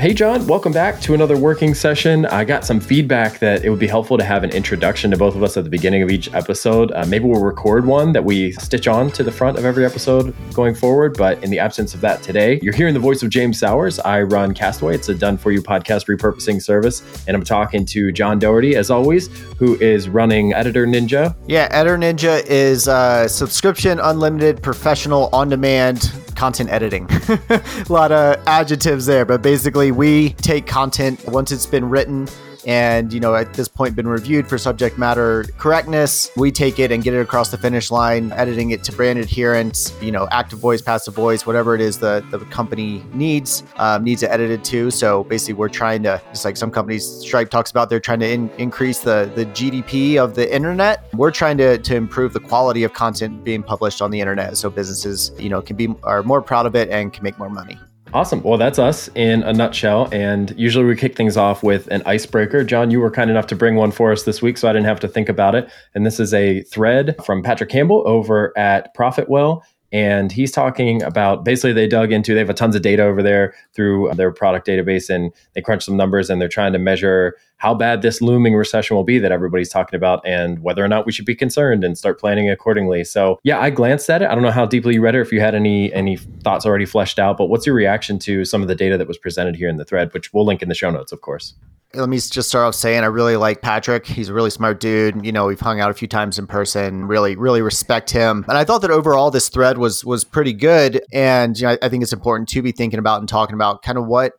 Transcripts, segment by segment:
Hey, John, welcome back to another working session. I got some feedback that it would be helpful to have an introduction to both of us at the beginning of each episode. Uh, maybe we'll record one that we stitch on to the front of every episode going forward. But in the absence of that today, you're hearing the voice of James Sowers. I run Castaway, it's a done for you podcast repurposing service. And I'm talking to John Doherty, as always, who is running Editor Ninja. Yeah, Editor Ninja is a subscription, unlimited, professional, on demand content editing. a lot of adjectives there, but basically, we take content once it's been written and you know at this point been reviewed for subject matter correctness. We take it and get it across the finish line editing it to brand adherence you know active voice passive voice whatever it is the, the company needs um, needs it edited to. So basically we're trying to just like some companies stripe talks about they're trying to in, increase the the gdp of the internet. We're trying to to improve the quality of content being published on the internet so businesses you know can be are more proud of it and can make more money Awesome. Well, that's us in a nutshell. And usually we kick things off with an icebreaker. John, you were kind enough to bring one for us this week, so I didn't have to think about it. And this is a thread from Patrick Campbell over at Profitwell and he's talking about basically they dug into they have a tons of data over there through their product database and they crunch some numbers and they're trying to measure how bad this looming recession will be that everybody's talking about and whether or not we should be concerned and start planning accordingly so yeah i glanced at it i don't know how deeply you read it if you had any any thoughts already fleshed out but what's your reaction to some of the data that was presented here in the thread which we'll link in the show notes of course let me just start off saying I really like Patrick. He's a really smart dude. You know, we've hung out a few times in person. Really, really respect him. And I thought that overall this thread was was pretty good. And you know, I, I think it's important to be thinking about and talking about kind of what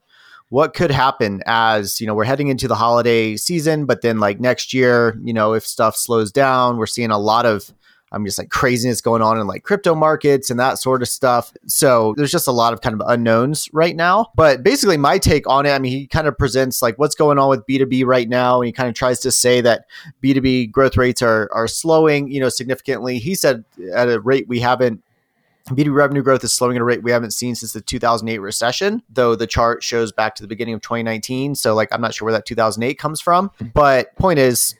what could happen as you know we're heading into the holiday season, but then like next year, you know, if stuff slows down, we're seeing a lot of I'm just like craziness going on in like crypto markets and that sort of stuff. So there's just a lot of kind of unknowns right now. But basically, my take on it, I mean, he kind of presents like what's going on with B2B right now. And he kind of tries to say that B2B growth rates are, are slowing, you know, significantly. He said at a rate we haven't B2B revenue growth is slowing at a rate we haven't seen since the 2008 recession, though the chart shows back to the beginning of 2019. So, like, I'm not sure where that 2008 comes from. But point is,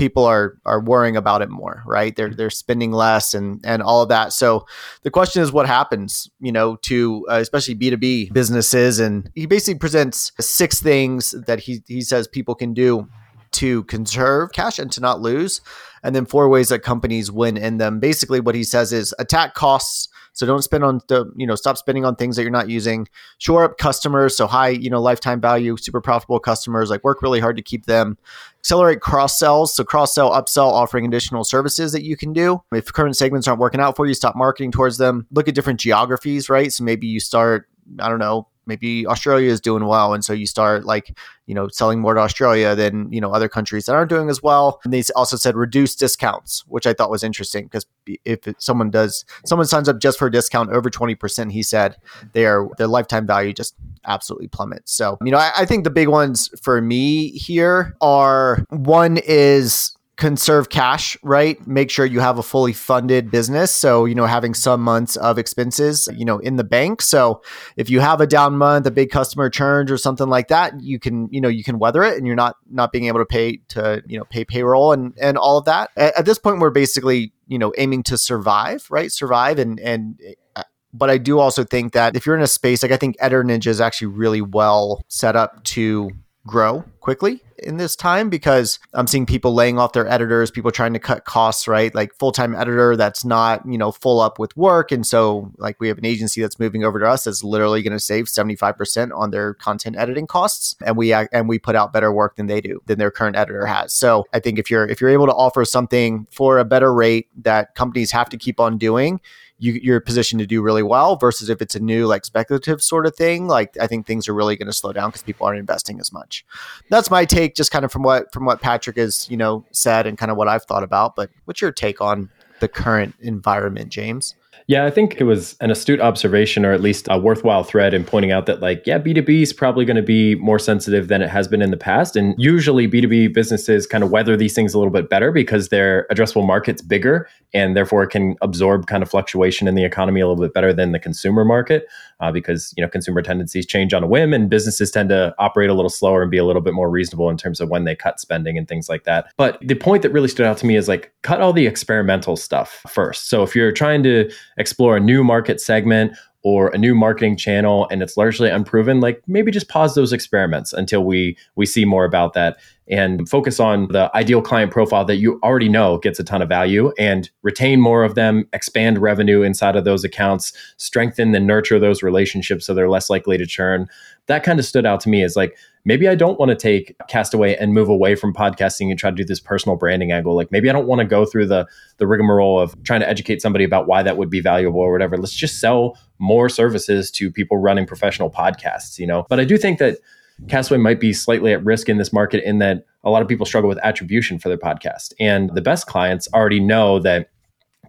people are are worrying about it more, right? They're they're spending less and and all of that. So the question is, what happens, you know, to uh, especially B two B businesses? And he basically presents six things that he he says people can do to conserve cash and to not lose, and then four ways that companies win in them. Basically, what he says is attack costs so don't spend on the, you know, stop spending on things that you're not using. Shore up customers. So high, you know, lifetime value, super profitable customers, like work really hard to keep them. Accelerate cross sells. So cross sell, upsell, offering additional services that you can do. If current segments aren't working out for you, stop marketing towards them. Look at different geographies, right? So maybe you start, I don't know, maybe Australia is doing well, and so you start like you know selling more to Australia than you know other countries that aren't doing as well. And they also said reduce discounts, which I thought was interesting because if someone does someone signs up just for a discount over twenty percent, he said their their lifetime value just absolutely plummets. So you know I, I think the big ones for me here are one is conserve cash, right? Make sure you have a fully funded business. So, you know, having some months of expenses, you know, in the bank. So if you have a down month, a big customer churns or something like that, you can, you know, you can weather it and you're not not being able to pay to, you know, pay payroll and and all of that. At, at this point, we're basically, you know, aiming to survive, right? Survive and and uh, but I do also think that if you're in a space like I think Editor Ninja is actually really well set up to grow quickly in this time because I'm seeing people laying off their editors, people trying to cut costs, right? Like full-time editor that's not, you know, full up with work. And so like we have an agency that's moving over to us that's literally going to save 75% on their content editing costs. And we and we put out better work than they do, than their current editor has. So I think if you're if you're able to offer something for a better rate that companies have to keep on doing, you, you're positioned to do really well versus if it's a new like speculative sort of thing like i think things are really going to slow down because people aren't investing as much. That's my take just kind of from what from what patrick has you know said and kind of what i've thought about but what's your take on the current environment james yeah, I think it was an astute observation or at least a worthwhile thread in pointing out that, like, yeah, B2B is probably going to be more sensitive than it has been in the past. And usually B2B businesses kind of weather these things a little bit better because their addressable market's bigger and therefore can absorb kind of fluctuation in the economy a little bit better than the consumer market uh, because, you know, consumer tendencies change on a whim and businesses tend to operate a little slower and be a little bit more reasonable in terms of when they cut spending and things like that. But the point that really stood out to me is like, cut all the experimental stuff first. So if you're trying to explore a new market segment or a new marketing channel and it's largely unproven, like maybe just pause those experiments until we we see more about that and focus on the ideal client profile that you already know gets a ton of value and retain more of them, expand revenue inside of those accounts, strengthen and nurture those relationships so they're less likely to churn. That kind of stood out to me as like maybe I don't want to take Castaway and move away from podcasting and try to do this personal branding angle. Like maybe I don't want to go through the the rigmarole of trying to educate somebody about why that would be valuable or whatever. Let's just sell more services to people running professional podcasts, you know. But I do think that Castaway might be slightly at risk in this market in that a lot of people struggle with attribution for their podcast. And the best clients already know that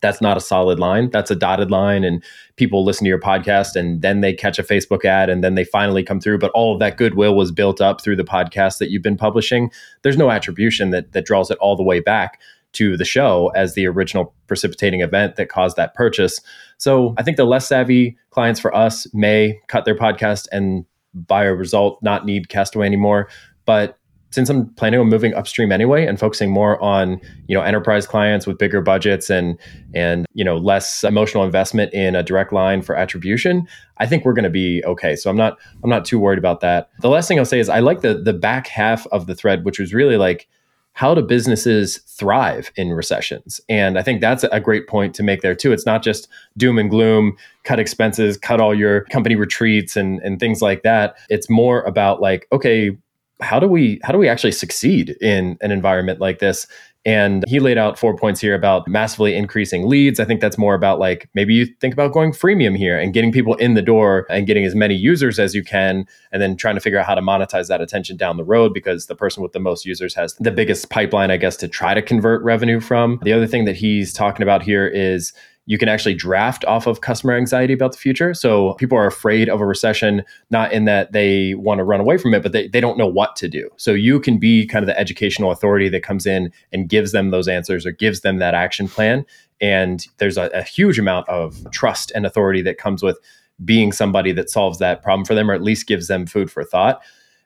that's not a solid line. That's a dotted line, and people listen to your podcast and then they catch a Facebook ad and then they finally come through. But all of that goodwill was built up through the podcast that you've been publishing. There's no attribution that that draws it all the way back to the show as the original precipitating event that caused that purchase. So I think the less savvy clients for us may cut their podcast and by a result not need Castaway anymore. But since I'm planning on moving upstream anyway and focusing more on you know enterprise clients with bigger budgets and and you know less emotional investment in a direct line for attribution, I think we're going to be okay. So I'm not I'm not too worried about that. The last thing I'll say is I like the the back half of the thread, which was really like how do businesses thrive in recessions? And I think that's a great point to make there too. It's not just doom and gloom, cut expenses, cut all your company retreats and, and things like that. It's more about like, okay, how do we how do we actually succeed in an environment like this and he laid out four points here about massively increasing leads. I think that's more about like maybe you think about going freemium here and getting people in the door and getting as many users as you can, and then trying to figure out how to monetize that attention down the road because the person with the most users has the biggest pipeline, I guess, to try to convert revenue from. The other thing that he's talking about here is you can actually draft off of customer anxiety about the future. So people are afraid of a recession, not in that they want to run away from it, but they, they don't know what to do. So you can be kind of the educational authority that comes in and gives them those answers or gives them that action plan. And there's a, a huge amount of trust and authority that comes with being somebody that solves that problem for them or at least gives them food for thought.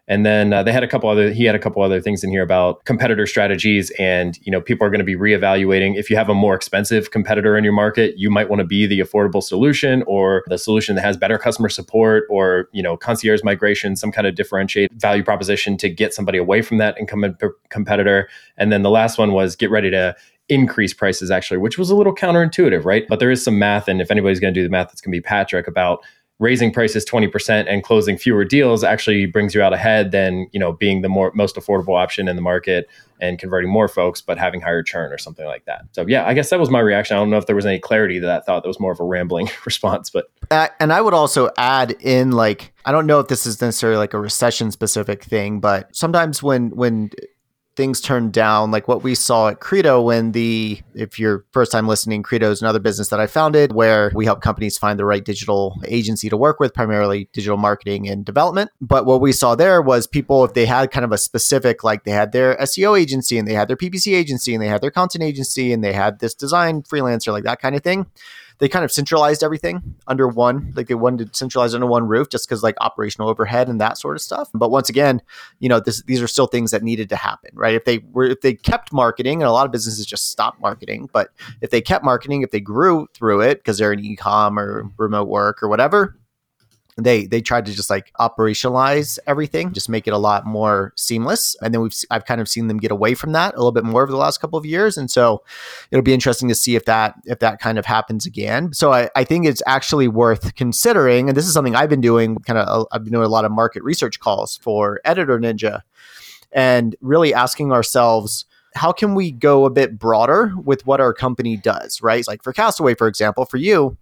And then uh, they had a couple other. He had a couple other things in here about competitor strategies, and you know people are going to be reevaluating. If you have a more expensive competitor in your market, you might want to be the affordable solution or the solution that has better customer support or you know concierge migration, some kind of differentiate value proposition to get somebody away from that incumbent p- competitor. And then the last one was get ready to increase prices actually, which was a little counterintuitive, right? But there is some math, and if anybody's going to do the math, it's going to be Patrick about raising prices 20% and closing fewer deals actually brings you out ahead than you know being the more most affordable option in the market and converting more folks but having higher churn or something like that. So yeah i guess that was my reaction. I don't know if there was any clarity to that thought. That was more of a rambling response but and i would also add in like i don't know if this is necessarily like a recession specific thing but sometimes when when things turned down, like what we saw at Credo when the, if you're first time listening, Credo is another business that I founded where we help companies find the right digital agency to work with, primarily digital marketing and development. But what we saw there was people, if they had kind of a specific, like they had their SEO agency and they had their PPC agency and they had their content agency and they had this design freelancer, like that kind of thing they kind of centralized everything under one, like they wanted to centralize under one roof just because like operational overhead and that sort of stuff. But once again, you know, this, these are still things that needed to happen, right? If they were, if they kept marketing, and a lot of businesses just stopped marketing, but if they kept marketing, if they grew through it because they're in e-com or remote work or whatever, they they tried to just like operationalize everything just make it a lot more seamless. And then we've i've kind of seen them get away from that a little bit more over the last couple of years. And so it'll be interesting to see if that if that kind of happens again. So i, I think it's actually worth considering and this is something i've been doing kind of i've been doing a lot of market research calls for editor ninja and really asking ourselves how can we go a bit broader with what our company does right? Like for castaway for example for you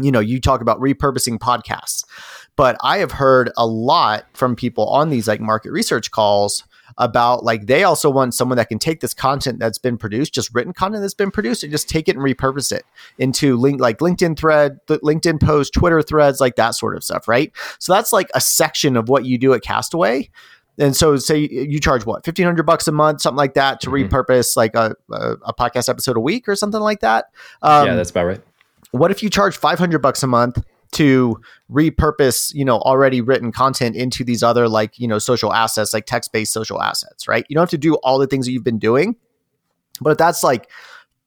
you know, you talk about repurposing podcasts, but I have heard a lot from people on these like market research calls about like they also want someone that can take this content that's been produced, just written content that's been produced, and just take it and repurpose it into link like LinkedIn thread, LinkedIn post, Twitter threads, like that sort of stuff, right? So that's like a section of what you do at Castaway. And so, say you charge what fifteen hundred bucks a month, something like that, to mm-hmm. repurpose like a, a, a, podcast episode a week or something like that. Um, yeah, that's about right. What if you charge 500 bucks a month to repurpose, you know, already written content into these other like, you know, social assets, like text-based social assets, right? You don't have to do all the things that you've been doing. But if that's like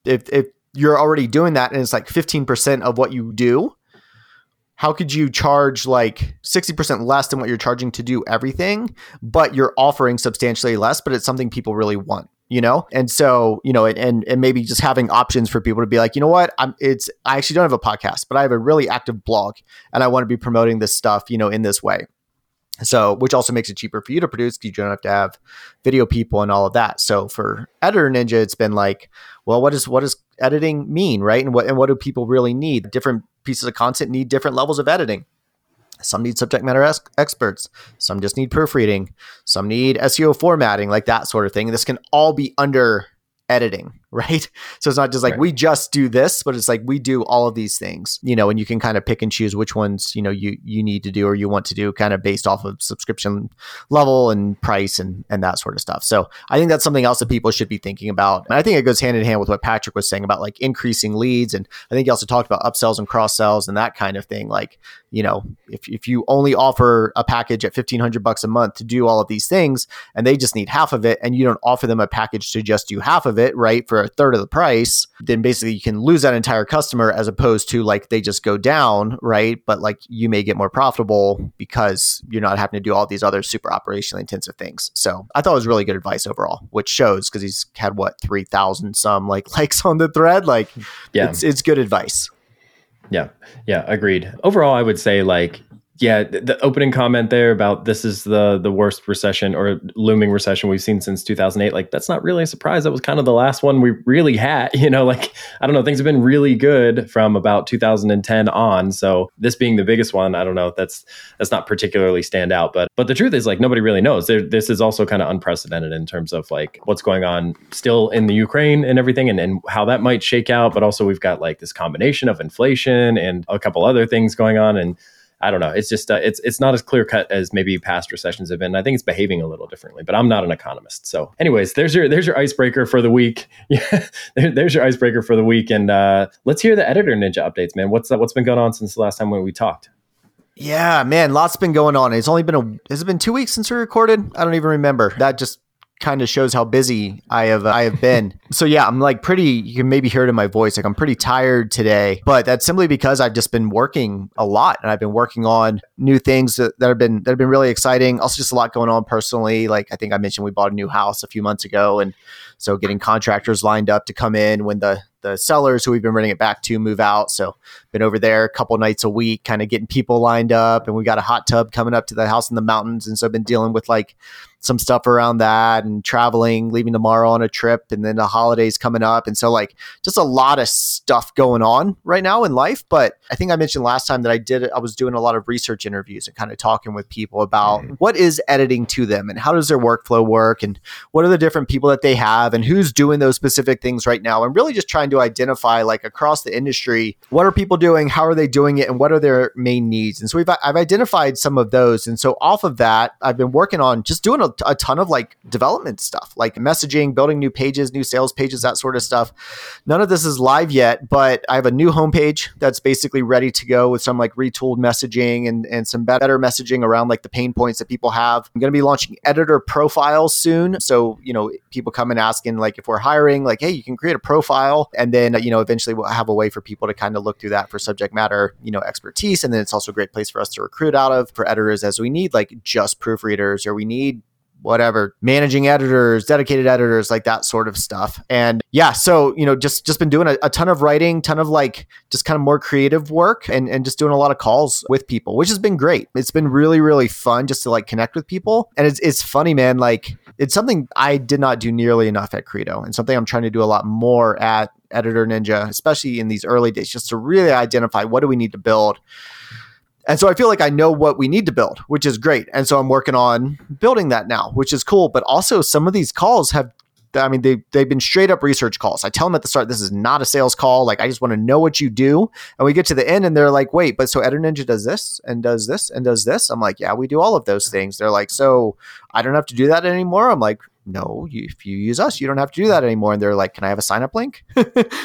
if if you're already doing that and it's like 15% of what you do, how could you charge like 60% less than what you're charging to do everything, but you're offering substantially less, but it's something people really want? You know? And so you know and and maybe just having options for people to be like you know what? I'm it's i actually don't have a podcast but i have a really active blog and i want to be promoting this stuff you know in this way. So which also makes it cheaper for you to produce because you don't have to have video people and all of that. So for editor ninja it's been like well what is what does editing mean? Right? And what and what do people really need? Different pieces of content need different levels of editing some need subject matter es- experts. Some just need proofreading. Some need SEO formatting, like that sort of thing. This can all be under editing, right? So it's not just like right. we just do this, but it's like we do all of these things, you know, and you can kind of pick and choose which ones, you know, you you need to do or you want to do kind of based off of subscription level and price and and that sort of stuff. So I think that's something else that people should be thinking about. And I think it goes hand in hand with what Patrick was saying about like increasing leads and I think he also talked about upsells and cross sells and that kind of thing. Like, you know, if if you only offer a package at 1500 bucks a month to do all of these things and they just need half of it and you don't offer them a package to just do half of it, right? For a third of the price, then basically you can lose that entire customer as opposed to like they just go down, right? But like you may get more profitable because you're not having to do all these other super operationally intensive things. So I thought it was really good advice overall, which shows because he's had what, 3,000 some like likes on the thread. Like, yeah, it's, it's good advice. Yeah. Yeah. Agreed. Overall, I would say like yeah, the opening comment there about this is the the worst recession or looming recession we've seen since 2008. Like that's not really a surprise. That was kind of the last one we really had. You know, like I don't know, things have been really good from about 2010 on. So this being the biggest one, I don't know. That's that's not particularly stand out. But but the truth is, like nobody really knows. There, this is also kind of unprecedented in terms of like what's going on still in the Ukraine and everything, and and how that might shake out. But also we've got like this combination of inflation and a couple other things going on and I don't know. It's just uh, it's it's not as clear cut as maybe past recessions have been. I think it's behaving a little differently, but I'm not an economist. So, anyways, there's your there's your icebreaker for the week. Yeah, there, there's your icebreaker for the week, and uh, let's hear the editor ninja updates, man. What's uh, what's been going on since the last time when we talked? Yeah, man, lots been going on. It's only been a has it been two weeks since we recorded? I don't even remember. That just kind of shows how busy I have I have been. so yeah, I'm like pretty you can maybe hear it in my voice like I'm pretty tired today, but that's simply because I've just been working a lot and I've been working on new things that, that have been that have been really exciting. Also just a lot going on personally. Like I think I mentioned we bought a new house a few months ago and so getting contractors lined up to come in when the the sellers who we've been renting it back to move out. So been over there a couple nights a week, kind of getting people lined up, and we got a hot tub coming up to the house in the mountains, and so I've been dealing with like some stuff around that and traveling, leaving tomorrow on a trip, and then the holidays coming up, and so like just a lot of stuff going on right now in life. But I think I mentioned last time that I did I was doing a lot of research interviews and kind of talking with people about mm-hmm. what is editing to them and how does their workflow work and what are the different people that they have and who's doing those specific things right now, and really just trying to identify like across the industry what are people doing, how are they doing it, and what are their main needs. And so we've I've identified some of those, and so off of that, I've been working on just doing a, a ton of like development stuff, like messaging, building new pages, new sales pages, that sort of stuff. None of this is live yet, but I have a new homepage that's basically ready to go with some like retooled messaging and and some better messaging around like the pain points that people have. I'm going to be launching editor profiles soon, so you know people come and asking like if we're hiring, like hey, you can create a profile, and then you know eventually we'll have a way for people to kind of look through that for subject matter, you know, expertise. And then it's also a great place for us to recruit out of for editors as we need like just proofreaders or we need whatever managing editors dedicated editors like that sort of stuff. And yeah so you know just just been doing a, a, ton of writing ton of like just kind of more creative work and and just doing a lot of calls with people which has been great. It's been really really fun just to like connect with people. And it's, it's funny man like it's something i did not do nearly enough at credo and something i'm trying to do a lot more at editor ninja especially in these early days just to really identify what do we need to build and so I feel like I know what we need to build, which is great. And so I'm working on building that now, which is cool. But also some of these calls have I mean, they they've been straight up research calls. I tell them at the start, this is not a sales call. Like, I just want to know what you do. And we get to the end, and they're like, "Wait, but so Editor Ninja does this and does this and does this." I'm like, "Yeah, we do all of those things." They're like, "So I don't have to do that anymore." I'm like, no, you, if you use us, you don't have to do that anymore. And they're like, can I have a sign up link?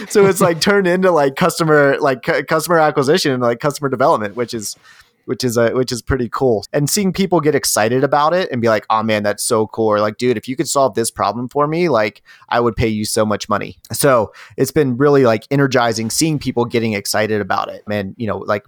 so it's like turned into like customer, like cu- customer acquisition and like customer development, which is which is a which is pretty cool. And seeing people get excited about it and be like, "Oh man, that's so cool!" Or like, "Dude, if you could solve this problem for me, like, I would pay you so much money." So it's been really like energizing seeing people getting excited about it, and you know, like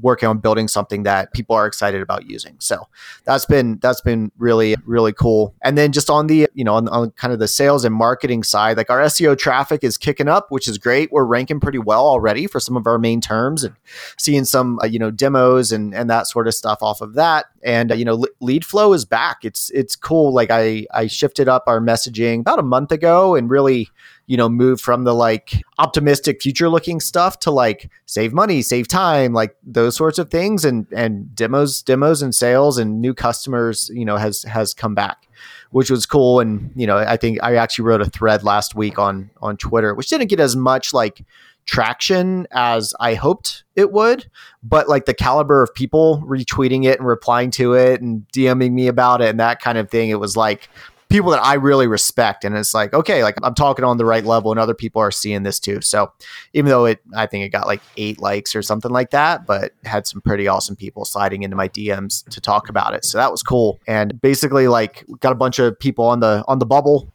working on building something that people are excited about using. So that's been that's been really really cool. And then just on the you know on, on kind of the sales and marketing side, like our SEO traffic is kicking up, which is great. We're ranking pretty well already for some of our main terms and seeing some uh, you know demos and and that sort of stuff off of that. And uh, you know, lead flow is back. It's it's cool. Like I I shifted up our messaging about a month ago and really you know move from the like optimistic future looking stuff to like save money save time like those sorts of things. And and demos demos and sales and new customers you know has has come back which was cool. And you know i think i actually wrote a thread last week on on twitter which didn't get as much like traction as I hoped it would, but like the caliber of people retweeting it and replying to it and DMing me about it and that kind of thing, it was like people that I really respect. And it's like, okay, like I'm talking on the right level and other people are seeing this too. So even though it, I think it got like eight likes or something like that, but had some pretty awesome people sliding into my DMs to talk about it. So that was cool. And basically like got a bunch of people on the, on the bubble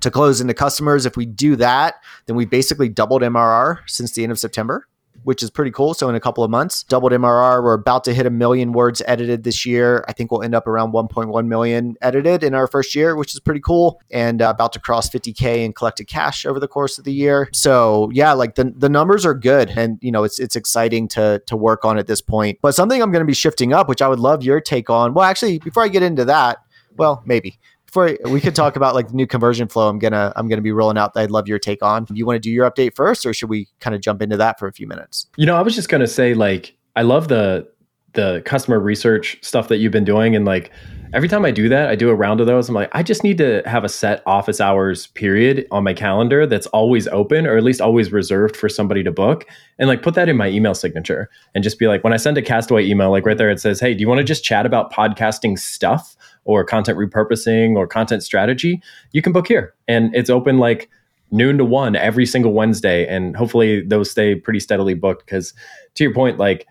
to close into customers. If we do that, then we basically doubled MRR since the end of September, which is pretty cool. So in a couple of months, doubled MRR. We're about to hit a million words edited this year. I think we'll end up around 1.1 million edited in our first year, which is pretty cool. And uh, about to cross 50k in collected cash over the course of the year. So yeah, like the the numbers are good, and you know it's it's exciting to to work on at this point. But something I'm going to be shifting up, which I would love your take on. Well, actually, before I get into that, well, maybe before we could talk about like the new conversion flow i'm gonna i'm gonna be rolling out i'd love your take on. You want to do your update first or should we kind of jump into that for a few minutes? You know i was just gonna say like i love the the customer research stuff that you've been doing and like every time i do that i do a round of those i'm like i just need to have a set office hours period on my calendar that's always open or at least always reserved for somebody to book and like put that in my email signature and just be like when i send a castaway email like right there it says hey do you want to just chat about podcasting stuff or content repurposing or content strategy, you can book here. And it's open like noon to one every single Wednesday. And hopefully those stay pretty steadily booked. Because to your point, like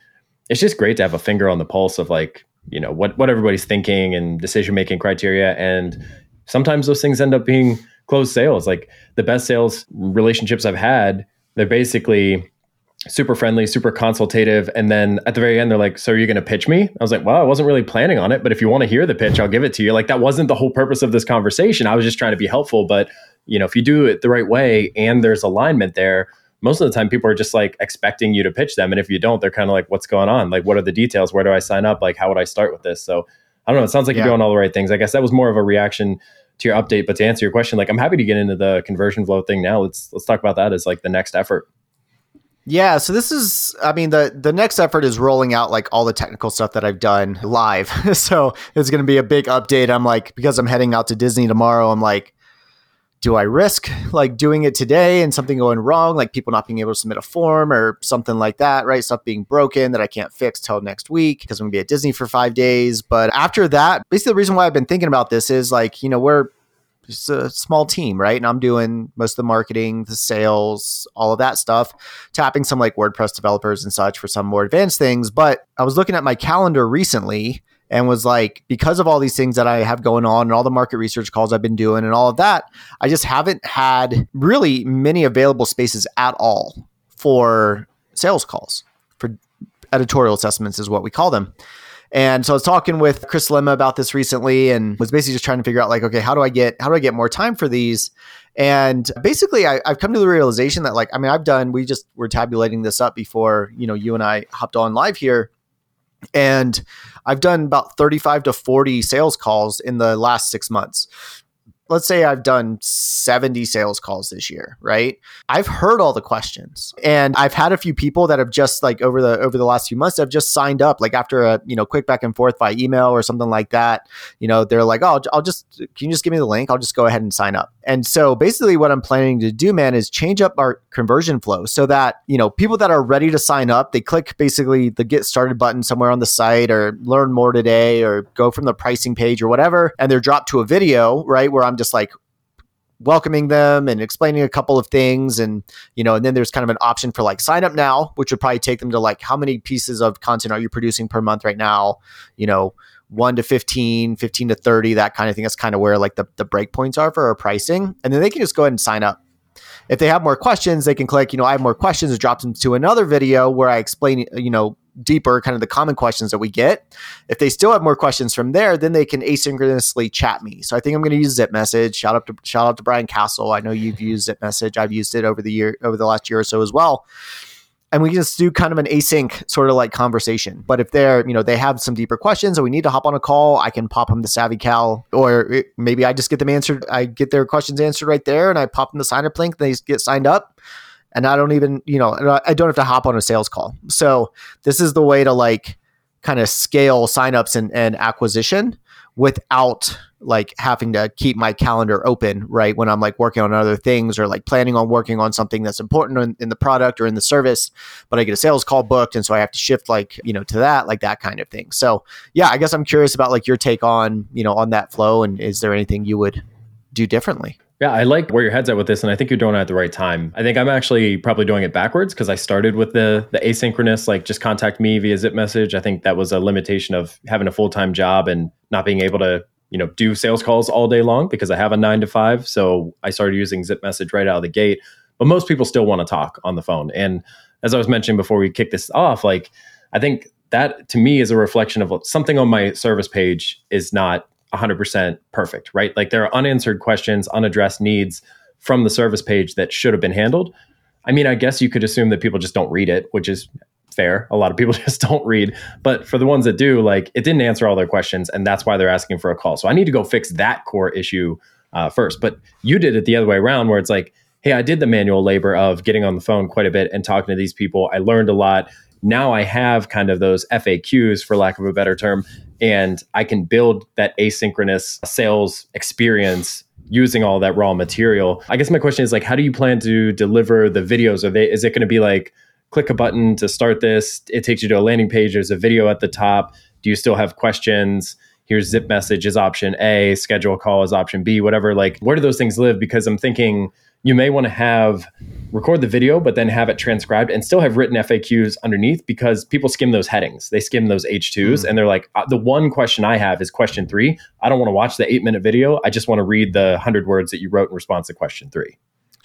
it's just great to have a finger on the pulse of like, you know, what what everybody's thinking and decision making criteria. And sometimes those things end up being closed sales. Like the best sales relationships I've had, they're basically super friendly, super consultative. And then at the very end, they're like, So are you going to pitch me? I was like, Well, I wasn't really planning on it, but if you want to hear the pitch, I'll give it to you. Like, that wasn't the whole purpose of this conversation. I was just trying to be helpful. But, you know, if you do it the right way and there's alignment there, most of the time people are just like expecting you to pitch them. And if you don't, they're kind of like, What's going on? Like, what are the details? Where do I sign up? Like, how would I start with this? So I don't know. It sounds like yeah. you're doing all the right things. I guess that was more of a reaction to your update. But to answer your question, like I'm happy to get into the conversion flow thing now. Let's let's talk about that as like the next effort. Yeah, so this is I mean the the next effort is rolling out like all the technical stuff that I've done live. so it's going to be a big update. I'm like because I'm heading out to Disney tomorrow, I'm like do I risk like doing it today and something going wrong, like people not being able to submit a form or something like that, right? Stuff being broken that I can't fix till next week because I'm gonna be at Disney for five days. But after that, basically the reason why I've been thinking about this is like, you know, we're it's a small team, right? And I'm doing most of the marketing, the sales, all of that stuff, tapping some like WordPress developers and such for some more advanced things. But I was looking at my calendar recently and was like, because of all these things that I have going on and all the market research calls I've been doing and all of that, I just haven't had really many available spaces at all for sales calls, for editorial assessments, is what we call them. And so I was talking with Chris Lemma about this recently and was basically just trying to figure out like, okay, how do I get how do I get more time for these? And basically I, have come to the realization that like, I mean, I've done, we just were tabulating this up before, you know, you and I hopped on live here. And I've done about 35 to 40 sales calls in the last six months let's say I've done 70 sales calls this year, right? I've heard all the questions and I've had a few people that have just like over the over the last few months have just signed up like after a, you know, quick back and forth by email or something like that. You know, they're like, "Oh, I'll, just can you just give me the link? I'll just go ahead and sign up." And so basically what I'm planning to do, man, is change up our conversion flow so that, you know, people that are ready to sign up, they click basically the get started button somewhere on the site or learn more today or go from the pricing page or whatever and they're dropped to a video, right, where I'm just like welcoming them and explaining a couple of things and you know and then there's kind of an option for like sign up now which would probably take them to like how many pieces of content are you producing per month right now? You know 1 to 15 15 to 30 that kind of thing that's kind of where like the, the breakpoints are for our pricing and then they can just go ahead and sign up if they have more questions they can click you know i have more questions it drops them to another video where i explain you know deeper kind of the common questions that we get. If they still have more questions from there, then they can asynchronously chat me. So I think I'm going to use Zip Message. Shout out to shout out to Brian Casel. I know you've used Zip Message. I've used it over the year over the last year or so as well. And we just do kind of an async sort of like conversation. But if they're, you know, they have some deeper questions and we need to hop on a call, I can pop them the Savvy Cal, or maybe I just get them answered. I get their questions answered right there, and I pop them the sign up link. They get signed up, and I don't even, you know, I don't have to hop on a sales call. So this is the way to like kind of scale signups and, and acquisition without like having to keep my calendar open, right? When I'm like working on other things or like planning on working on something that's important in, in, the product or in the service, but I get a sales call booked. And so I have to shift like, you know, to that, like that kind of thing. So yeah, I guess I'm curious about like your take on, you know, on that flow. And is there anything you would do differently? Yeah, I like where your head's at with this, and I think you're doing it at the right time. I think I'm actually probably doing it backwards because I started with the the asynchronous, like just contact me via zip message. I think that was a limitation of having a full time job and not being able to, you know, do sales calls all day long because I have a nine to five. So I started using zip message right out of the gate. But most people still want to talk on the phone. And as I was mentioning before we kick this off, like I think that to me is a reflection of something on my service page is not 100% perfect, right? Like there are unanswered questions, unaddressed needs from the service page that should have been handled. I mean, I guess you could assume that people just don't read it, which is fair. A lot of people just don't read. But for the ones that do, like it didn't answer all their questions, and that's why they're asking for a call. So I need to go fix that core issue uh, first. But you did it the other way around, where it's like, hey, I did the manual labor of getting on the phone quite a bit and talking to these people. I learned a lot. Now I have kind of those FAQs, for lack of a better term, and I can build that asynchronous sales experience using all that raw material. I guess my question is like, how do you plan to deliver the videos? Are they is it going to be like click a button to start this? It takes you to a landing page. There's a video at the top. Do you still have questions? Here's zip message is option A, schedule a call is option B, whatever. Like, where do those things live? Because I'm thinking you may want to have record the video, but then have it transcribed and still have written FAQs underneath because people skim those headings. They skim those H2s mm. and they're like, uh, the one question I have is question three. I don't want to watch the eight minute video. I just want to read the 100 words that you wrote in response to question three.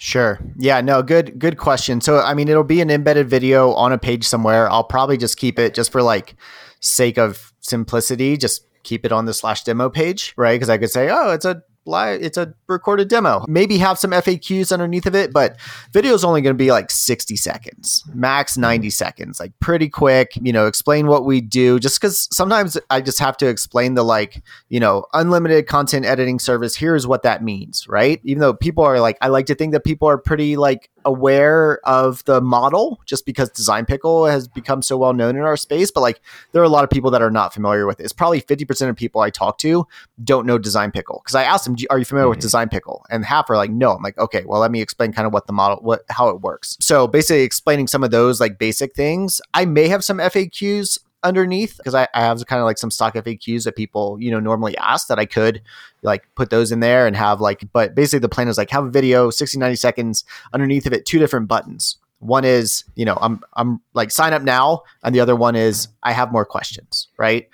Sure. Yeah, no, good good question. So I mean it'll be an embedded video on a page somewhere. I'll probably just keep it just for like sake of simplicity, just keep it on the slash demo page, right? Because I could say, oh, it's a live it's a recorded demo. Maybe have some faqs underneath of it but video is only going to be like 60 seconds max 90 seconds like pretty quick you know explain what we do just because sometimes i just have to explain the like you know unlimited content editing service here's what that means right? Even though people are like i like to think that people are pretty like aware of the model just because design pickle has become so well known in our space but like there are a lot of people that are not familiar with it. It's probably 50% of people i talk to don't know design pickle because i asked them are you familiar mm-hmm. with design pickle? And half are like no. I'm like okay well let me explain kind of what the model what how it works. So basically explaining some of those like basic things i may have some faqs underneath because I, I, have kind of like some stock FAQs that people you know normally ask that I could like put those in there and have like but basically the plan is like have a video 60 90 seconds underneath of it two different buttons. One is you know I'm I'm like sign up now and the other one is I have more questions right?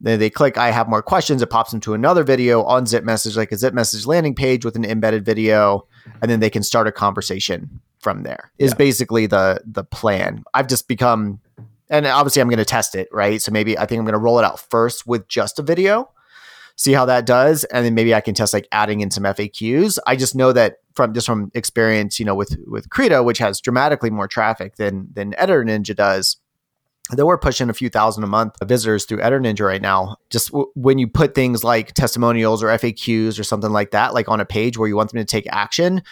Then they click I have more questions it pops them to another video on zip message like a zip message landing page with an embedded video and then they can start a conversation from there is yeah. basically the the plan. I've just become and obviously I'm going to test it, right? So maybe I think I'm going to roll it out first with just a video, see how that does, and then maybe I can test like adding in some FAQs. I just know that from just from experience, you know, with with Credo, which has dramatically more traffic than than Editor Ninja does. Though we're pushing a few thousand a month of visitors through Editor Ninja right now. Just w- when you put things like testimonials or FAQs or something like that, like on a page where you want them to take action,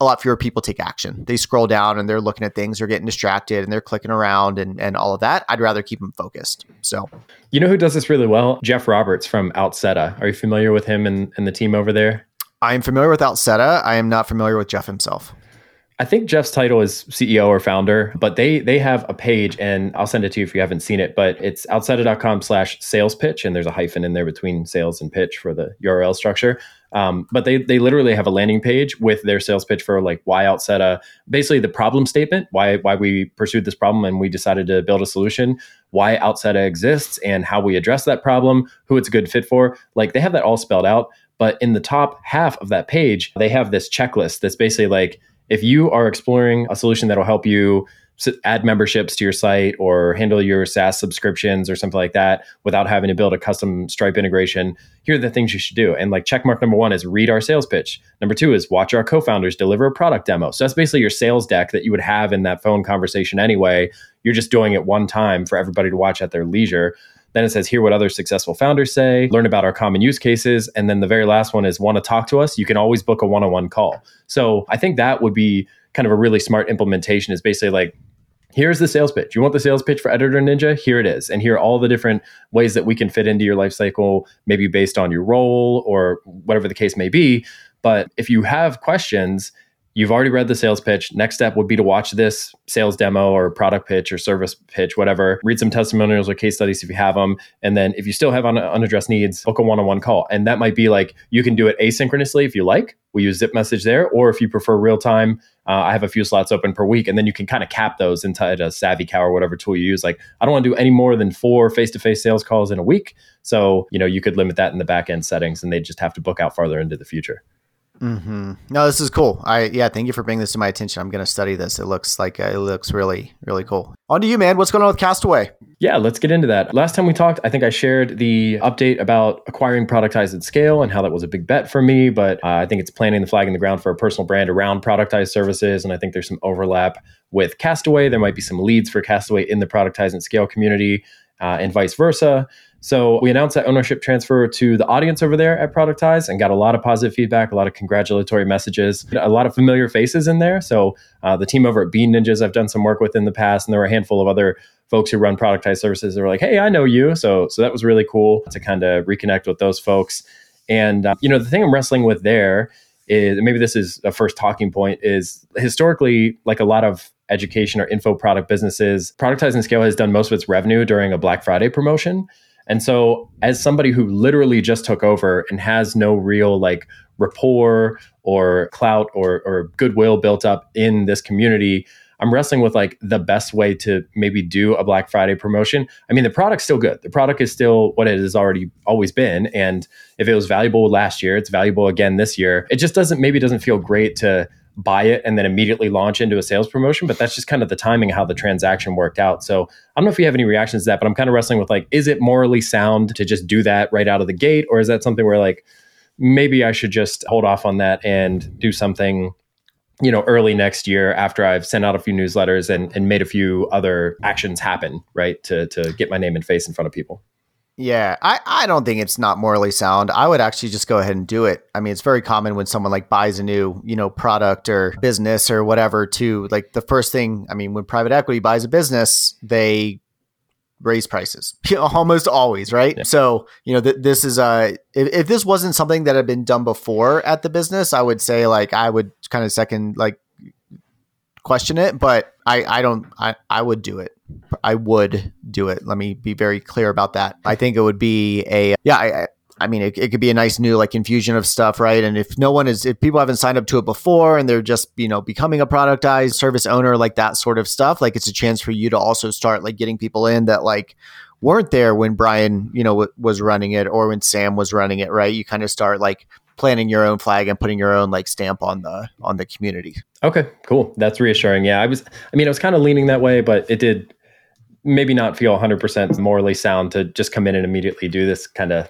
a lot fewer people take action. They scroll down and they're looking at things, they're getting distracted and they're clicking around and, and all of that. I'd rather keep them focused. So, you know who does this really well? Jeff Roberts from Outseta. Are you familiar with him and, and the team over there? I am familiar with Outseta. I am not familiar with Jeff himself. I think Jeff's title is CEO or founder, but they they have a page and I'll send it to you if you haven't seen it, but it's outseta.com slash sales pitch. And there's a hyphen in there between sales and pitch for the URL structure. Um, but they they literally have a landing page with their sales pitch for like why Outseta, basically the problem statement, why why we pursued this problem and we decided to build a solution, why Outseta exists and how we address that problem, who it's a good fit for. Like they have that all spelled out. But in the top half of that page, they have this checklist that's basically like if you are exploring a solution that'll help you add memberships to your site or handle your SaaS subscriptions or something like that without having to build a custom Stripe integration, here are the things you should do. And like checkmark number one is read our sales pitch. Number two is watch our co-founders deliver a product demo. So that's basically your sales deck that you would have in that phone conversation anyway. You're just doing it one time for everybody to watch at their leisure. Then it says, hear what other successful founders say, learn about our common use cases. And then the very last one is want to talk to us? You can always book a one on one call. So I think that would be kind of a really smart implementation is basically like, here's the sales pitch. You want the sales pitch for Editor Ninja? Here it is. And here are all the different ways that we can fit into your life cycle, maybe based on your role or whatever the case may be. But if you have questions, You've already read the sales pitch. Next step would be to watch this sales demo or product pitch or service pitch, whatever. Read some testimonials or case studies if you have them. And then if you still have un- unaddressed needs, book a one on one call. And that might be like you can do it asynchronously if you like. We use zip message there. Or if you prefer real time, uh, I have a few slots open per week. And then you can kind of cap those inside a Savvy Cal or whatever tool you use. Like, I don't want to do any more than four face to face sales calls in a week. So, you know, you could limit that in the back end settings and they just have to book out farther into the future. Mm-hmm. No, this is cool. I yeah, thank you for bringing this to my attention. I'm going to study this. It looks like uh, it looks really really cool. On to you, man. What's going on with Castaway? Yeah, let's get into that. Last time we talked, I think I shared the update about acquiring Productize and Scale and how that was a big bet for me. But uh, I think it's planting the flag in the ground for a personal brand around productized services, and I think there's some overlap with Castaway. There might be some leads for Castaway in the productized and scale community, uh, and vice versa. So we announced that ownership transfer to the audience over there at Productize and got a lot of positive feedback, a lot of congratulatory messages, a lot of familiar faces in there. So uh, the team over at Bean Ninjas I've done some work with in the past, and there were a handful of other folks who run Productize services that were like, "Hey, I know you." So so that was really cool to kind of reconnect with those folks. And uh, you know, the thing I'm wrestling with there is maybe this is a first talking point is historically like a lot of education or info product businesses productize and scale has done most of its revenue during a black friday promotion and so, as somebody who literally just took over and has no real like rapport or clout or, or goodwill built up in this community, I'm wrestling with like the best way to maybe do a Black Friday promotion. I mean, the product's still good. The product is still what it has already always been. And if it was valuable last year, it's valuable again this year. It just doesn't maybe doesn't feel great to buy it and then immediately launch into a sales promotion. But that's just kind of the timing how the transaction worked out. So I don't know if you have any reactions to that, but I'm kind of wrestling with like, is it morally sound to just do that right out of the gate? Or is that something where like maybe I should just hold off on that and do something you know early next year after i've sent out a few newsletters and, and made a few other actions happen right to, to get my name and face in front of people yeah, I, I don't think it's not morally sound. I would actually just go ahead and do it. I mean, it's very common when someone like buys a new, you know, product or business or whatever to like the first thing, I mean, when private equity buys a business, they raise prices almost always, right? Yeah. So, you know, th- this is uh if, if this wasn't something that had been done before at the business, I would say like I would kind of second like question it, but I I don't I I would do it. I would do it. Let me be very clear about that. I think it would be a yeah. I, I mean, it, it could be a nice new like infusion of stuff, right? And if no one is, if people haven't signed up to it before and they're just, you know, becoming a productized service owner, like that sort of stuff, like it's a chance for you to also start like getting people in that like weren't there when Brian, you know, w- was running it or when Sam was running it, right? You kind of start like planting your own flag and putting your own like stamp on the on the community. Okay, cool. That's reassuring. Yeah, I was I mean, I was kind of leaning that way, but it did maybe not feel 100% morally sound to just come in and immediately do this kind of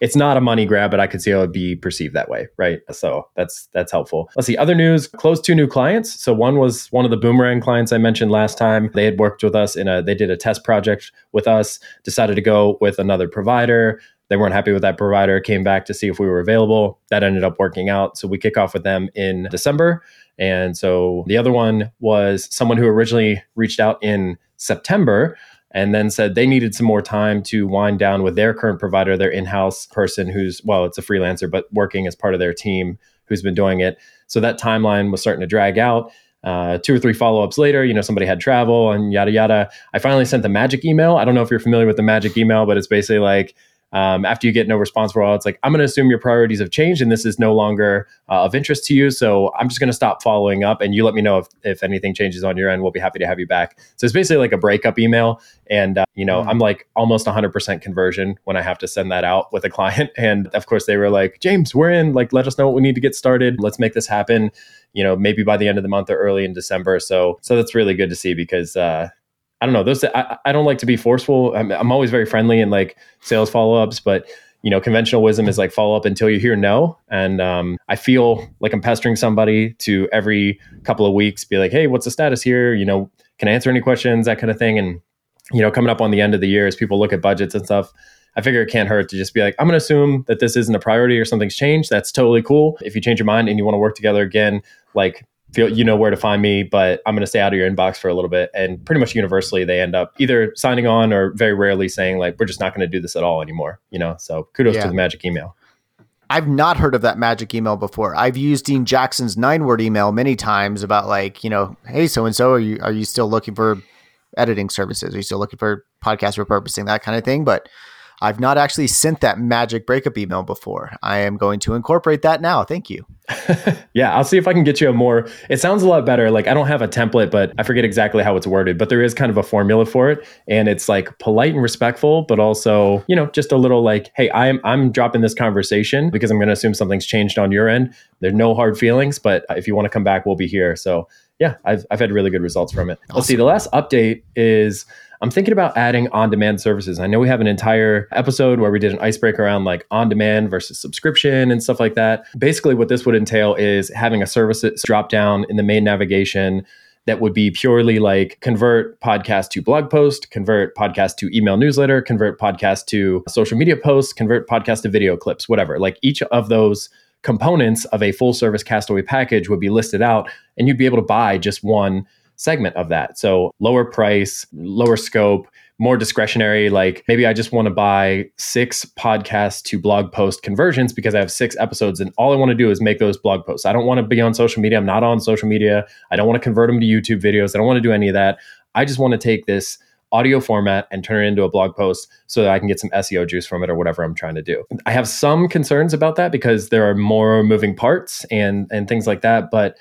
it's not a money grab, but I could see how it would be perceived that way, right? So that's that's helpful. Let's see. Other news: closed two new clients. So one was one of the Boomerang clients I mentioned last time. They had worked with us in a they did a test project with us. Decided to go with another provider. They weren't happy with that provider. Came back to see if we were available. That ended up working out. So we kick off with them in December. And so the other one was someone who originally reached out in September and then said they needed some more time to wind down with their current provider, their in house person who's, well, it's a freelancer, but working as part of their team who's been doing it. So that timeline was starting to drag out. uh, two or three follow ups later, you know, somebody had travel and yada yada. I finally sent the magic email. I don't know if you're familiar with the magic email, but it's basically like, um, after you get no response for all, it's like, I'm going to assume your priorities have changed and this is no longer uh, of interest to you. So I'm just going to stop following up and you let me know if, if anything changes on your end. We'll be happy to have you back. So it's basically like a breakup email. And, uh, you know, mm I'm like almost 100% conversion when I have to send that out with a client. And of course, they were like, James, we're in. Like, let us know what we need to get started. Let's make this happen you know maybe by the end of the month or early in december so so that's really good to see because uh I don't know those. I, I don't like to be forceful. I'm, I'm always very friendly in like sales follow ups, but you know, conventional wisdom is like follow up until you hear no. And um, I feel like I'm pestering somebody to every couple of weeks be like, hey, what's the status here? You know, can I answer any questions? That kind of thing. And you know, coming up on the end of the year, as people look at budgets and stuff, I figure it can't hurt to just be like, I'm going to assume that this isn't a priority or something's changed. That's totally cool. If you change your mind and you want to work together again, like feel you know where to find me, but I'm going to stay out of your inbox for a little bit. And pretty much universally, they end up either signing on or very rarely saying like, we're just not going to do this at all anymore. You know, so kudos yeah. to the magic email. I've not heard of that magic email before. I've used Dean Jackson's nine word email many times about like, you know, hey, so and so, are you are you still looking for editing services? Are you still looking for podcast repurposing, that kind of thing? But I've not actually sent that magic breakup email before. I am going to incorporate that now. Thank you. yeah, I'll see if I can get you a more. It sounds a lot better. Like I don't have a template, but I forget exactly how it's worded, but there is kind of a formula for it and it's like polite and respectful, but also, you know, just a little like, "Hey, I'm I'm dropping this conversation because I'm going to assume something's changed on your end. There's no hard feelings, but if you want to come back, we'll be here." So, yeah, I've I've had really good results from it. Awesome. Let's see. The last update is I'm thinking about adding on demand services. I know we have an entire episode where we did an icebreaker around like on demand versus subscription and stuff like that. Basically, what this would entail is having a services drop down in the main navigation that would be purely like convert podcast to blog post, convert podcast to email newsletter, convert podcast to social media posts, convert podcast to video clips, whatever. Like each of those components of a full service Castaway package would be listed out, and you'd be able to buy just one segment of that. So lower price, lower scope, more discretionary. Like maybe I just want to buy six podcast to blog post conversions because I have six episodes and all I want to do is make those blog posts. I don't want to be on social media. I'm not on social media. I don't want to convert them to YouTube videos. I don't want to do any of that. I just want to take this audio format and turn it into a blog post so that I can get some SEO juice from it or whatever I'm trying to do. I have some concerns about that because there are more moving parts and and things like that, but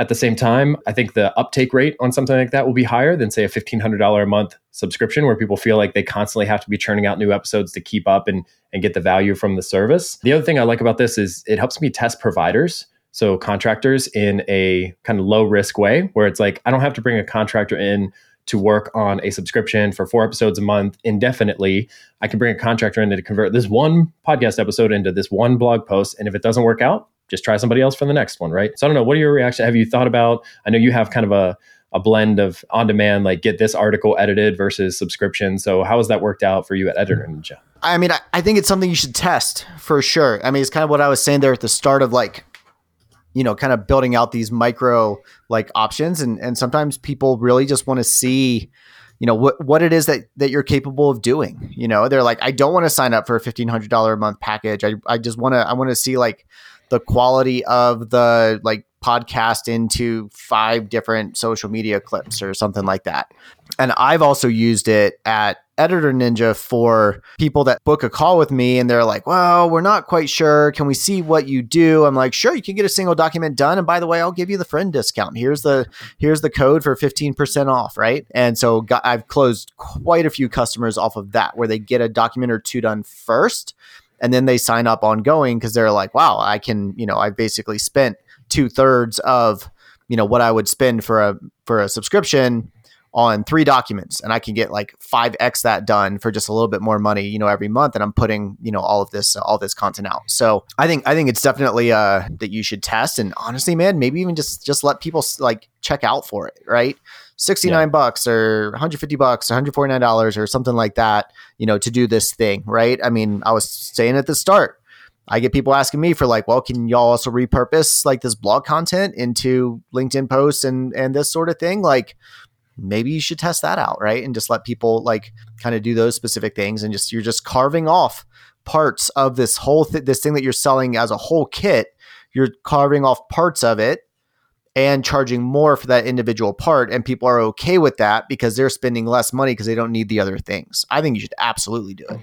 at the same time, I think the uptake rate on something like that will be higher than, say, a $1,500 a month subscription where people feel like they constantly have to be churning out new episodes to keep up and, and get the value from the service. The other thing I like about this is it helps me test providers. So, contractors in a kind of low risk way where it's like, I don't have to bring a contractor in to work on a subscription for four episodes a month indefinitely. I can bring a contractor in to convert this one podcast episode into this one blog post. And if it doesn't work out, just try somebody else for the next one, right? So I don't know. What are your reactions? Have you thought about? I know you have kind of a a blend of on demand, like get this article edited versus subscription. So how has that worked out for you at EditorNinja? I mean, I, I think it's something you should test for sure. I mean, it's kind of what I was saying there at the start of like, you know, kind of building out these micro like options, and and sometimes people really just want to see you know what what it is that that you're capable of doing you know they're like i don't want to sign up for a $1500 a month package i, I just want to i want to see like the quality of the like podcast into five different social media clips or something like that. And I've also used it at EditorNinja for people that book a call with me and they're like, well, we're not quite sure. Can we see what you do? I'm like, sure, you can get a single document done. And by the way, I'll give you the friend discount. Here's the here's the code for 15% off, right? And so got, I've closed quite a few customers off of that where they get a document or two done first and then they sign up ongoing because they're like, wow, I can, you know, I basically spent two thirds of, you know, what I would spend for a for a subscription on three documents and I can get like 5x that done for just a little bit more money, you know, every month and I'm putting, you know, all of this all this content out. So, I think I think it's definitely uh that you should test and honestly, man, maybe even just just let people like check out for it, right? 69 yeah. bucks or 150 bucks, 149 dollars or something like that, you know, to do this thing, right? I mean, I was saying at the start, I get people asking me for like, well, can y'all also repurpose like this blog content into LinkedIn posts and and this sort of thing? Like maybe you should test that out, right? And just let people like kind of do those specific things and just you're just carving off parts of this whole th- this thing that you're selling as a whole kit. You're carving off parts of it and charging more for that individual part and people are okay with that because they're spending less money because they don't need the other things. I think you should absolutely do it.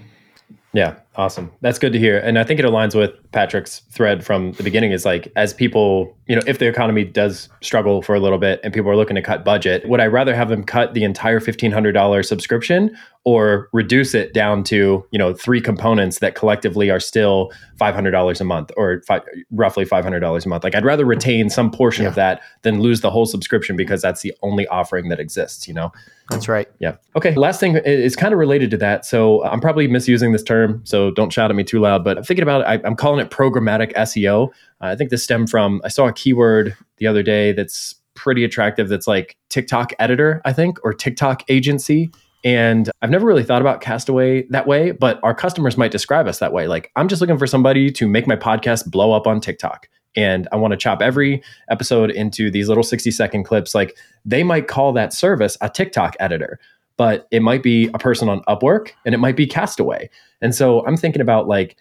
Yeah, awesome. That's good to hear. And I think it aligns with Patrick's thread from the beginning is like, as people, you know, if the economy does struggle for a little bit and people are looking to cut budget, would I rather have them cut the entire $1,500 subscription or reduce it down to, you know, three components that collectively are still $500 a month or fi- roughly $500 a month? Like, I'd rather retain some portion yeah. of that than lose the whole subscription because that's the only offering that exists, you know? That's right. Yeah. Okay. Last thing is kind of related to that. So I'm probably misusing this term. So don't shout at me too loud, but I'm thinking about it. I, am calling it programmatic SEO. Uh, I think this stemmed from, I saw a keyword the other day that's pretty attractive that's like TikTok editor, I think, or TikTok agency. And I've never really thought about Castaway that way, but our customers might describe us that way. Like, I'm just looking for somebody to make my podcast blow up on TikTok and I want to chop every episode into these little 60 second clips. Like they might call that service a TikTok editor, but it might be a person on Upwork and it might be Castaway. And so I'm thinking about like,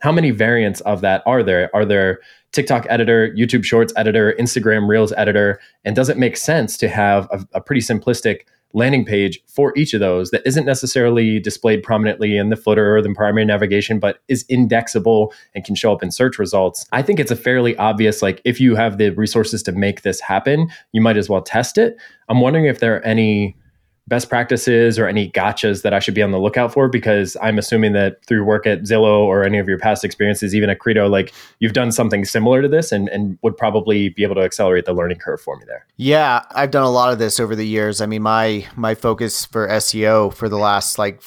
how many variants of that are there? Are there TikTok editor, YouTube Shorts editor, Instagram Reels editor? And does it make sense to have a, a pretty simplistic landing page for each of those that isn't necessarily displayed prominently in the footer or the primary navigation, but is indexable and can show up in search results. I think it's a fairly obvious, like, if you have the resources to make this happen, you might as well test it. I'm wondering if there are any best practices or any gotchas that I should be on the lookout for? Because I'm assuming that through work at Zillow or any of your past experiences, even at Credo, like you've done something similar to this and, and would probably be able to accelerate the learning curve for me there. Yeah, I've done a lot of this over the years. I mean, my my focus for SEO for the last like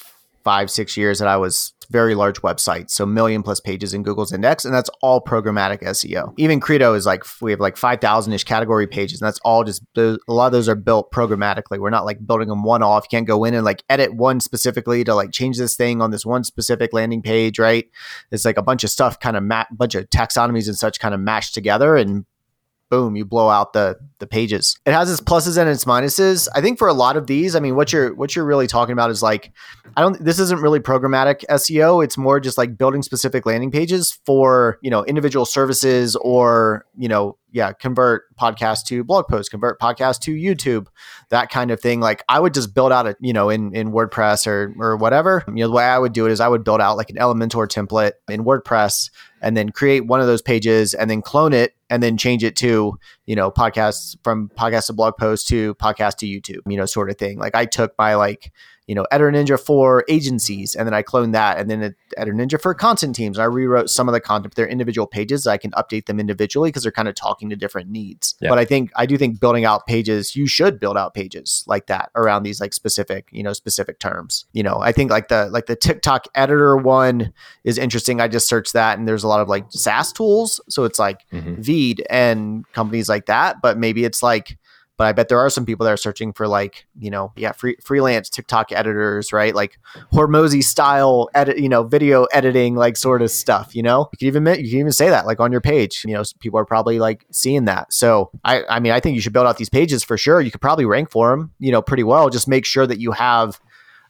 five, six years that I was very large website, so million plus pages in Google's index, and that's all programmatic SEO. Even Credo is like we have like five thousand ish category pages, and that's all just a lot of those are built programmatically. We're not like building them one off. You can't go in and like edit one specifically to like change this thing on this one specific landing page, right? It's like a bunch of stuff, kind of ma- bunch of taxonomies and such, kind of mashed together and boom, you blow out the the pages. It has its pluses and its minuses. I think for a lot of these, I mean, what you're what you're really talking about is like, I don't. This isn't really programmatic SEO. It's more just like building specific landing pages for you know individual services or you know yeah, convert podcast to blog post, convert podcast to YouTube, that kind of thing. Like I would just build out a, you know, in, in WordPress or, or whatever. You know, the way I would do it is I would build out like an Elementor template in WordPress and then create one of those pages and then clone it and then change it to, you know, podcasts from podcast to blog post to podcast to YouTube, you know, sort of thing. Like I took my like, you know, EditorNinja for agencies, and then I cloned that, and then EditorNinja for content teams. I rewrote some of the content their individual pages. I can update them individually because they're kind of talking to different needs. Yeah. But I think I do think building out pages, you should build out pages like that around these like specific, you know, specific terms. You know, I think like the like the TikTok editor one is interesting. I just searched that, and there's a lot of like SaaS tools, so it's like mm-hmm. Veed and companies like that. But maybe it's like but I bet there are some people that are searching for like, you know, yeah, free, freelance TikTok editors, right? Like Hormozi style edit, you know, video editing, like sort of stuff, you know, you can even, you can even say that like on your page, you know, people are probably like seeing that. So I, I mean, I think you should build out these pages for sure. You could probably rank for them, you know, pretty well. Just make sure that you have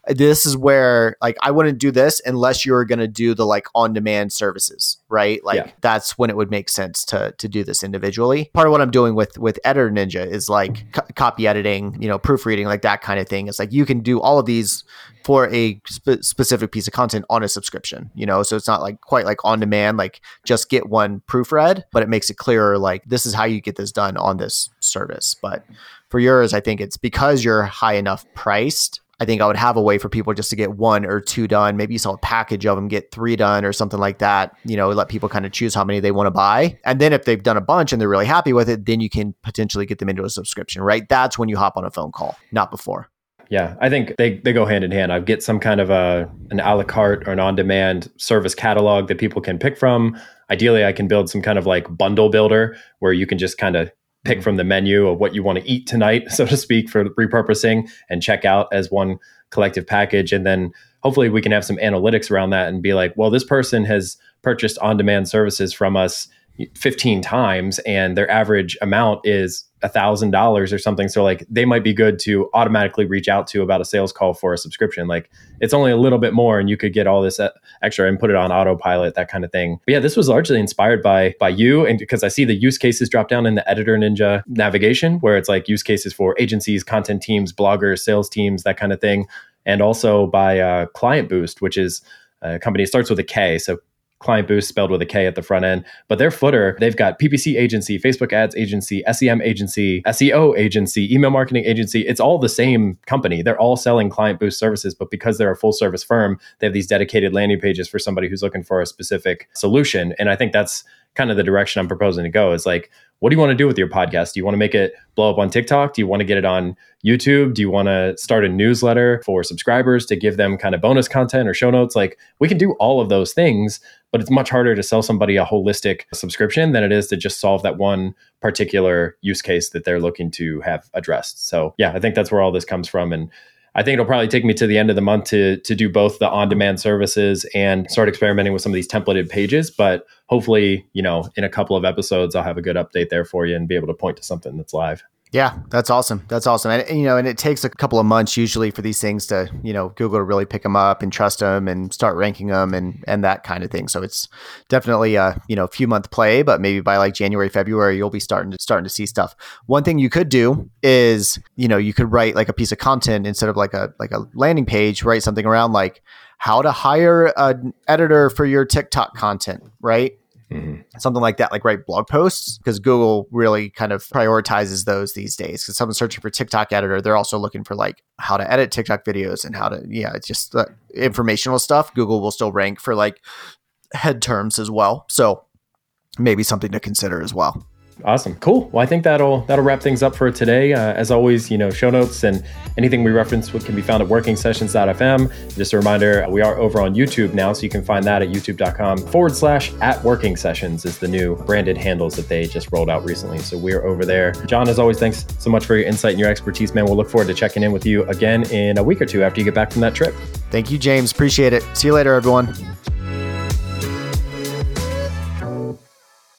this is where like I wouldn't do this unless you're going to do the like on demand services, right? Like yeah. that's when it would make sense to to do this individually. Part of what I'm doing with with EditorNinja is like co- copy editing, you know, proofreading, like that kind of thing. It's like you can do all of these for a spe- specific piece of content on a subscription, you know, so it's not like quite like on demand, like just get one proofread, but it makes it clearer like this is how you get this done on this service. But for yours, I think it's because you're high enough priced I think I would have a way for people just to get one or two done. Maybe you sell a package of them, get three done or something like that. You know, let people kind of choose how many they want to buy. And then if they've done a bunch and they're really happy with it, then you can potentially get them into a subscription, right? That's when you hop on a phone call, not before. Yeah, I think they, they go hand in hand. I get some kind of a an a la carte or an on demand service catalog that people can pick from. Ideally, I can build some kind of like bundle builder where you can just kind of pick from the menu of what you want to eat tonight, so to speak, for repurposing and check out as one collective package. And then hopefully we can have some analytics around that and be like, well, this person has purchased on demand services from us 15 times and their average amount is a thousand dollars or something. So like they might be good to automatically reach out to about a sales call for a subscription. Like it's only a little bit more and you could get all this uh, extra and put it on autopilot that kind of thing. But yeah this was largely inspired by by you and because i see the use cases drop down in the editor ninja navigation where it's like use cases for agencies content teams bloggers sales teams that kind of thing and also by uh, KlientBoost which is a company starts with a k. So KlientBoost spelled with a K at the front end. But their footer, they've got PPC agency, Facebook ads agency, SEM agency, SEO agency, email marketing agency. It's all the same company. They're all selling KlientBoost services, but because they're a full service firm, they have these dedicated landing pages for somebody who's looking for a specific solution. And I think that's kind of the direction I'm proposing to go is like, what do you want to do with your podcast? Do you want to make it blow up on TikTok? Do you want to get it on YouTube? Do you want to start a newsletter for subscribers to give them kind of bonus content or show notes? Like we can do all of those things, but it's much harder to sell somebody a holistic subscription than it is to just solve that one particular use case that they're looking to have addressed. So, yeah, I think that's where all this comes from and I think it'll probably take me to the end of the month to to do both the on-demand services and start experimenting with some of these templated pages. But hopefully, you know, in a couple of episodes, I'll have a good update there for you and be able to point to something that's live. Yeah, that's awesome. That's awesome. And you know, and it takes a couple of months usually for these things to, you know, Google to really pick them up and trust them and start ranking them and and that kind of thing. So it's definitely a, you know, few month play, but maybe by like January, February you'll be starting to starting to see stuff. One thing you could do is, you know, you could write like a piece of content instead of like a like a landing page, write something around like how to hire an editor for your TikTok content, right? Mm-hmm. Something like that, like write blog posts, because Google really kind of prioritizes those these days. Because someone's searching for TikTok editor, they're also looking for like how to edit TikTok videos and how to, yeah, it's just informational stuff. Google will still rank for like head terms as well. So maybe something to consider as well. Awesome. Cool. Well, I think that'll that'll wrap things up for today. Uh, as always, you know, show notes and anything we reference can be found at workingsessions.fm. Just a reminder, we are over on YouTube now, so you can find that at youtube.com forward slash at working sessions is the new branded handles that they just rolled out recently. So we're over there. John, as always, thanks so much for your insight and your expertise, man. We'll look forward to checking in with you again in a week or two after you get back from that trip. Thank you, James. Appreciate it. See you later, everyone.